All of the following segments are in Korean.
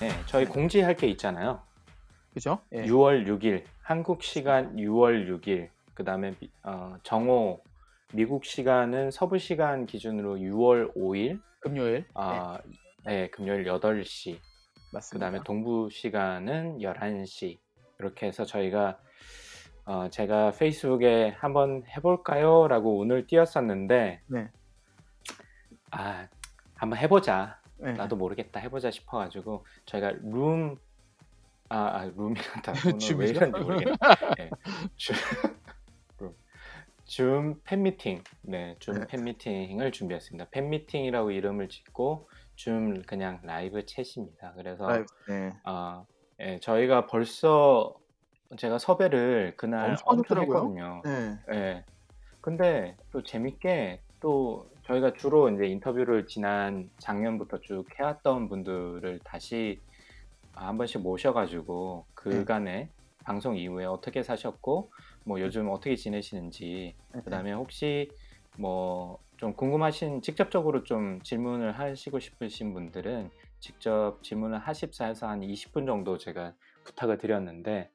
네, 저희 네. 공지할 게 있잖아요. 그죠? 예. 6월 6일 한국 시간 6월 6일 그다음에 미- 어, 정오 미국 시간은 서부 시간 기준으로 6월 5일 금요일. 아, 네, 금요일 8시 맞습니다. 그다음에 동부 시간은 11시 이렇게 해서 저희가 어, 제가 페이스북에 한번 해볼까요?라고 오늘 띄웠었는데 네. 아 한번 해보자 네. 나도 모르겠다 해보자 싶어가지고 저희가 룸 아, 아 룸이란다 오늘 왜? 이런지 모르겠네 네, 줌, 팬미팅 네줌 네. 팬미팅을 준비했습니다 팬미팅이라고 이름을 짓고 줌 그냥 라이브 챗입니다 그래서 라이브, 네. 아, 예, 저희가 벌써 제가 섭외를 그날 엄청. 했거든요. 네. 예. 근데 또 재밌게 또 저희가 주로 이제 인터뷰를 지난 작년부터 쭉 해왔던 분들을 다시 한 번씩 모셔가지고 그간에 방송 이후에 어떻게 사셨고 뭐 요즘 어떻게 지내시는지 네. 그다음에 혹시 뭐 좀 궁금하신 직접적으로 좀 질문을 하시고 싶으신 분들은 직접 질문을 하십사 해서 한 20분 정도 제가 부탁을 드렸는데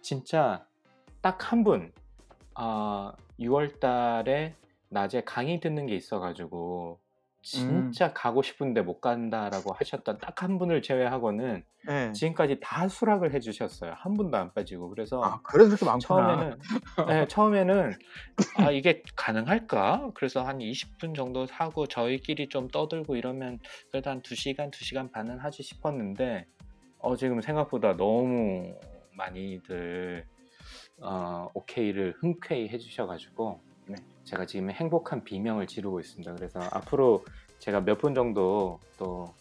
진짜 딱 한 분, 아 6월 달에 낮에 강의 듣는 게 있어가지고 진짜 가고 싶은데 못 간다라고 하셨던 딱 한 분을 제외하고는 네. 지금까지 다 수락을 해주셨어요. 한 분도 안 빠지고 그래서 아, 그래서 그렇게 많구나. 처음에는 네, 처음에는 아 이게 가능할까? 그래서 한 20분 정도 하고 저희끼리 좀 떠들고 이러면 그래도 한 2시간, 2시간 반은 하지 싶었는데 어 지금 생각보다 너무 많이들 어, 오케이를 흔쾌히 해주셔가지고 네, 제가 지금 행복한 비명을 지르고 있습니다. 그래서 앞으로 제가 몇 분 정도 또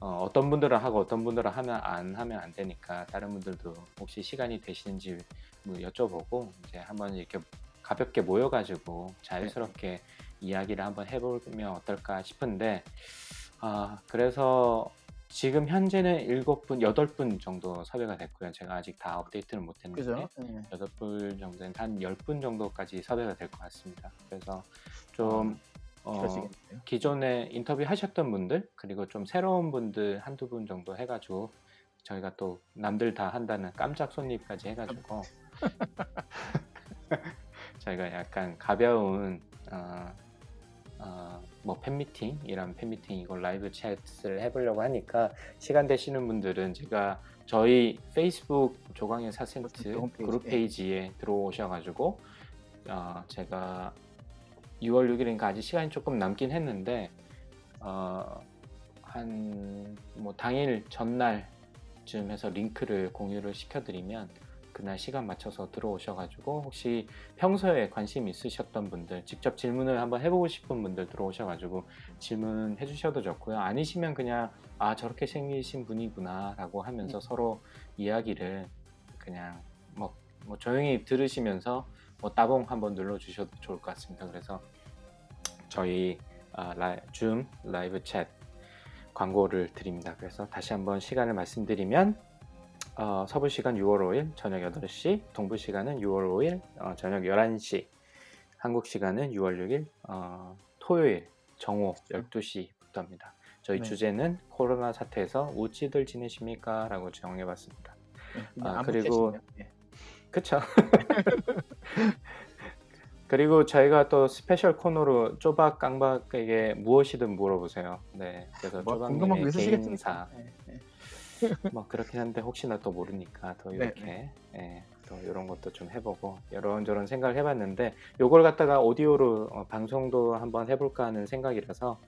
어, 떤 분들은 하고 어떤 분들은 하면 안 하면 안 되니까 다른 분들도 혹시 시간이 되시는지 뭐 여쭤보고 이제 한번 이렇게 가볍게 모여가지고 자연스럽게 이야기를 한번 해보면 어떨까 싶은데 아 그래서 지금 현재는 일곱 분 여덟 분 정도 섭외가 됐고요. 제가 아직 다 업데이트는 못했는데 그죠? 네. 여덟 분 정도는 한열분 정도까지 섭외가 될 것 같습니다. 그래서 좀 어, 그러시겠네요. 기존에 인터뷰 하셨던 분들 그리고 좀 새로운 분들 한두 분 정도 해가지고 저희가 또 남들 다 한다는 깜짝 손님까지 해가지고 저희가 약간 가벼운 어, 어, 뭐 팬미팅 이런 팬미팅 이걸 라이브 챗을 해보려고 하니까 시간 되시는 분들은 제가 저희 페이스북 4센트 홈페이지, 그룹 예. 페이지에 들어오셔가지고 어, 제가 6월 6일인가 아직 시간이 조금 남긴 했는데 어, 한 뭐 당일 전날쯤 해서 링크를 공유를 시켜드리면 그날 시간 맞춰서 들어오셔가지고 혹시 평소에 관심 있으셨던 분들 직접 질문을 한번 해보고 싶은 분들 들어오셔가지고 질문해 주셔도 좋고요. 아니시면 그냥 아 저렇게 생기신 분이구나 라고 하면서 서로 이야기를 그냥 뭐, 뭐 조용히 들으시면서 뭐 따봉 한번 눌러 주셔도 좋을 것 같습니다. 그래서 저희 아, 라, 줌 라이브 챗 광고를 드립니다. 그래서 다시 한번 시간을 말씀드리면 어, 서부 시간 6월 5일 저녁 8시, 동부 시간은 6월 5일 어, 저녁 11시, 한국 시간은 6월 6일 어, 토요일 정오 12시부터입니다. 저희 네. 주제는 코로나 사태에서 우찌들 지내십니까? 라고 정해봤습니다. 네, 아, 그리고-. 예. 그쵸? 그리고 저희가 또 special 코너로 쪼박 깡박에게 무엇이든 물어보세요. 네, 그래서 뭐 쪼박님의? 개인사 예, 예. 뭐 그렇긴 한데 혹시나 또 모르니까 또 네, 이렇게 예, 또 이런 것도 좀 해보고 이런저런 생각을 해봤는데 요걸 갖다가 오디오로 어, 방송도 한번 해볼까 하는 생각이라서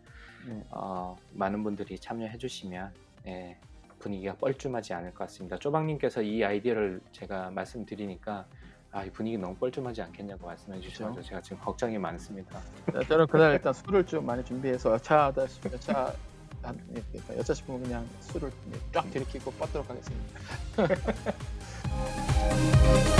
네. 어, 많은 분들이 참여해주시면 예, 분위기가 뻘쭘하지 않을 것 같습니다. 쪼박님께서 이 아이디어를 제가 말씀드리니까 아, 이 분위기 너무 뻘쭘하지 않겠냐고 말씀해 주셔서 제가 지금 걱정이 많습니다. 자, 저는 그날 일단 술을 좀 많이 준비해서 차, 차 한, 예, 그러니까 여자 싶으면 그냥 술을 쫙 들이키고 뻗도록 하겠습니다.